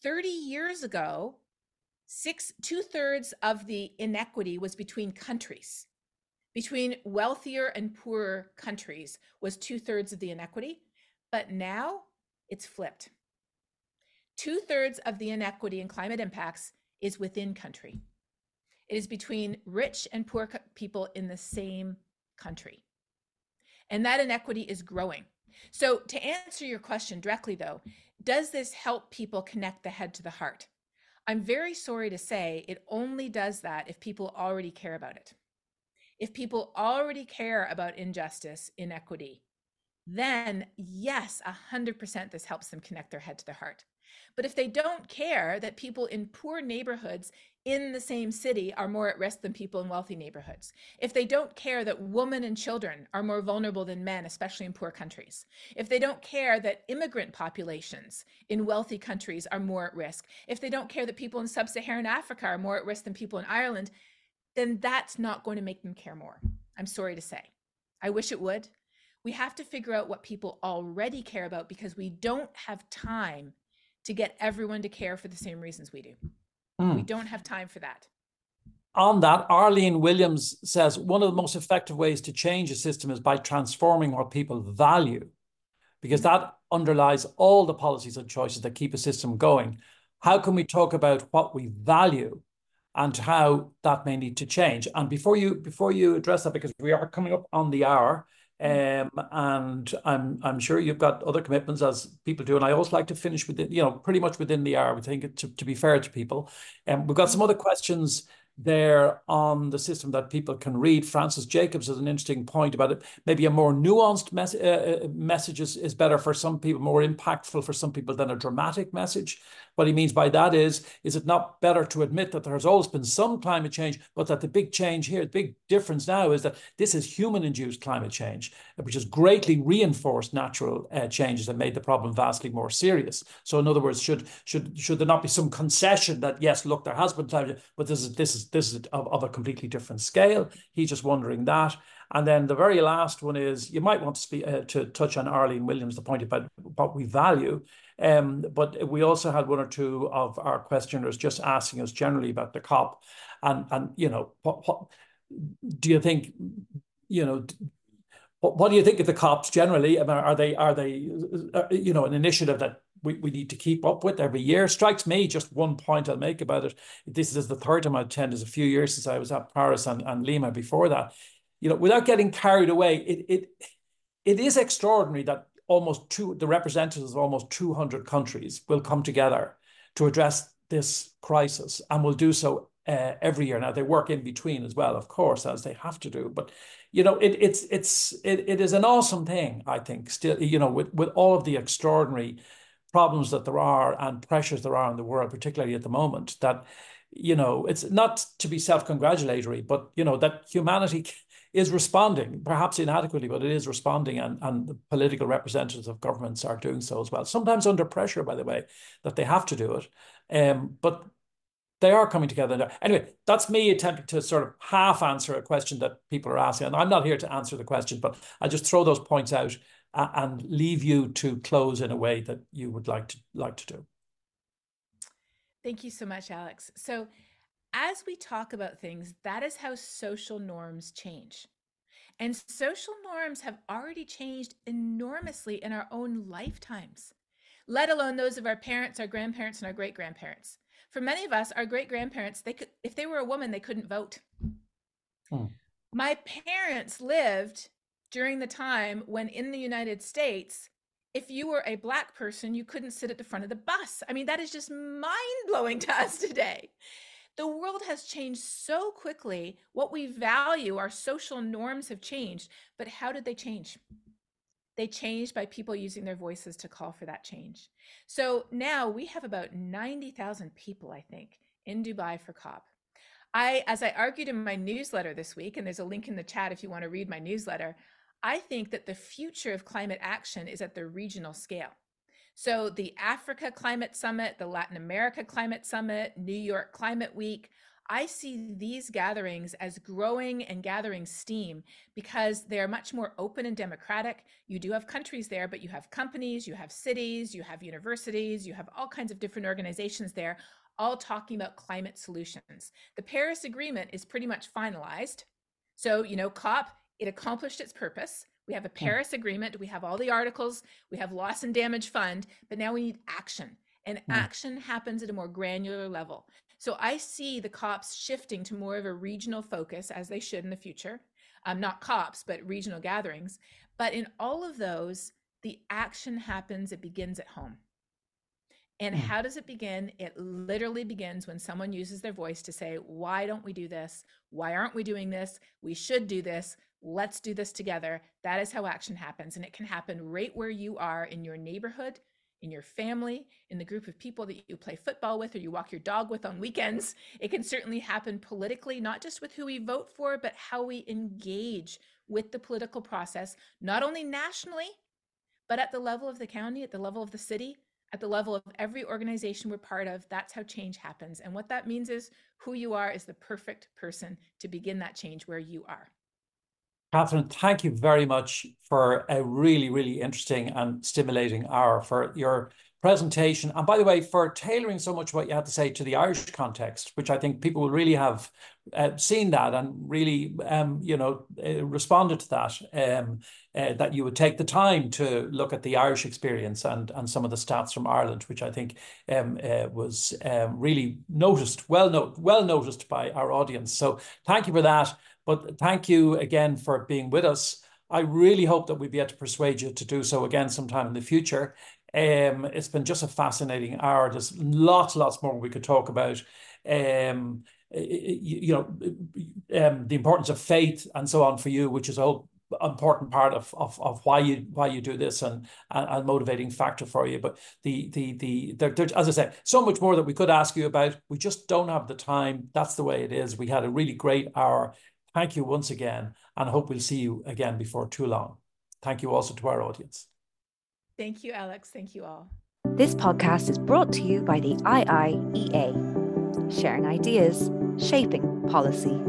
30 years ago, six two thirds of the inequity was between countries between wealthier and poorer countries was two thirds of the inequity but now it's flipped. Two thirds of the inequity in climate impacts is within country. It is between rich and poor people in the same country. And that inequity is growing. So to answer your question directly though does this help people connect the head to the heart? I'm very sorry to say it only does that if people already care about it. If people already care about injustice, inequity, then yes, 100% this helps them connect their head to their heart. But if they don't care that people in poor neighborhoods in the same city are more at risk than people in wealthy neighborhoods, if they don't care that women and children are more vulnerable than men, especially in poor countries, if they don't care that immigrant populations in wealthy countries are more at risk, if they don't care that people in sub Saharan Africa are more at risk than people in Ireland, then that's not going to make them care more. I'm sorry to say. I wish it would. We have to figure out what people already care about because we don't have time to get everyone to care for the same reasons we do. Mm. We don't have time for that. On that, Arlene Williams says one of the most effective ways to change a system is by transforming what people value, because that underlies all the policies and choices that keep a system going. How can we talk about what we value and how that may need to change? And before you before you address that, because we are coming up on the hour, um, and I'm I'm sure you've got other commitments as people do, and I always like to finish within you know pretty much within the hour. We think to to be fair to people, and um, we've got some other questions there on the system that people can read. Francis Jacobs has an interesting point about it. Maybe a more nuanced mes- uh, uh, message is, is better for some people, more impactful for some people than a dramatic message. What he means by that is, is it not better to admit that there has always been some climate change, but that the big change here, the big difference now is that this is human-induced climate change, which has greatly reinforced natural uh, changes and made the problem vastly more serious. So, in other words, should should should there not be some concession that yes, look, there has been climate, but this is this is this is of, of a completely different scale. He's just wondering that. And then the very last one is you might want to speak uh, to touch on Arlene Williams, the point about what we value. Um, but we also had one or two of our questioners just asking us generally about the COP, and and you know what, what do you think? You know. What, what do you think of the COPs generally? I mean, are they are they uh, you know an initiative that we, we need to keep up with every year. Strikes me just one point I'll make about it. This is the third time I've attended. It's a few years since I was at Paris and, and Lima before that. You know, without getting carried away, it it it is extraordinary that almost two, the representatives of almost 200 countries will come together to address this crisis and will do so uh, every year. Now they work in between as well, of course, as they have to do. But you know, it, it's it's it, it is an awesome thing. I think still, you know, with with all of the extraordinary problems that there are and pressures there are in the world, particularly at the moment, that you know, it's not to be self-congratulatory, but you know that humanity is responding, perhaps inadequately, but it is responding, and, and the political representatives of governments are doing so as well. Sometimes under pressure, by the way, that they have to do it. Um, but they are coming together. Anyway, that's me attempting to sort of half answer a question that people are asking. And I'm not here to answer the question, but I just throw those points out and leave you to close in a way that you would like to like to do. Thank you so much, Alex. So as we talk about things, that is how social norms change. And social norms have already changed enormously in our own lifetimes, let alone those of our parents, our grandparents, and our great grandparents. For many of us, our great grandparents, they could, if they were a woman, they couldn't vote. Hmm. My parents lived during the time when in the United States, if you were a black person, you couldn't sit at the front of the bus. I mean, that is just mind blowing to us today the world has changed so quickly. What we value, our social norms have changed. But how did they change? They changed by people using their voices to call for that change. So now we have about 90,000 people, I think, in Dubai for COP. I, as I argued in my newsletter this week, and there's a link in the chat if you want to read my newsletter, I think that the future of climate action is at the regional scale. So, the Africa Climate Summit, the Latin America Climate Summit, New York Climate Week, I see these gatherings as growing and gathering steam because they're much more open and democratic. You do have countries there, but you have companies, you have cities, you have universities, you have all kinds of different organizations there, all talking about climate solutions. The Paris Agreement is pretty much finalized. So, you know, COP, it accomplished its purpose. We have a hmm. Paris Agreement, we have all the articles, we have loss and damage fund, but now we need action. And mm. action happens at a more granular level. So I see the COPs shifting to more of a regional focus as they should in the future. Um, not COPs, but regional gatherings. But in all of those, the action happens, it begins at home. And mm. how does it begin? It literally begins when someone uses their voice to say, Why don't we do this? Why aren't we doing this? We should do this. Let's do this together. That is how action happens. And it can happen right where you are in your neighborhood, in your family, in the group of people that you play football with or you walk your dog with on weekends. It can certainly happen politically, not just with who we vote for, but how we engage with the political process, not only nationally, but at the level of the county, at the level of the city, at the level of every organization we're part of. That's how change happens. And what that means is who you are is the perfect person to begin that change where you are. Katherine, thank you very much for a really, really interesting and stimulating hour for your presentation. And by the way, for tailoring so much what you had to say to the Irish context, which I think people will really have uh, seen that and really, um, you know, uh, responded to that, um, uh, that you would take the time to look at the Irish experience and, and some of the stats from Ireland, which I think um, was really noticed, well, well noticed by our audience. So thank you for that. But thank you again for being with us. I really hope that we'll be able to persuade you to do so again sometime in the future. Um, it's been just a fascinating hour. There's lots, lots more we could talk about. Um, you, know, um, the importance of faith and so on for you, which is a whole important part of, of, of why you why you do this and, and, and motivating factor for you. But the the the there, there, as I said, so much more that we could ask you about. We just don't have the time. That's the way it is. We had a really great hour. Thank you once again, and I hope we'll see you again before too long. Thank you also to our audience. Thank you, Alex. Thank you all. This podcast is brought to you by the IIEA, sharing ideas, shaping policy.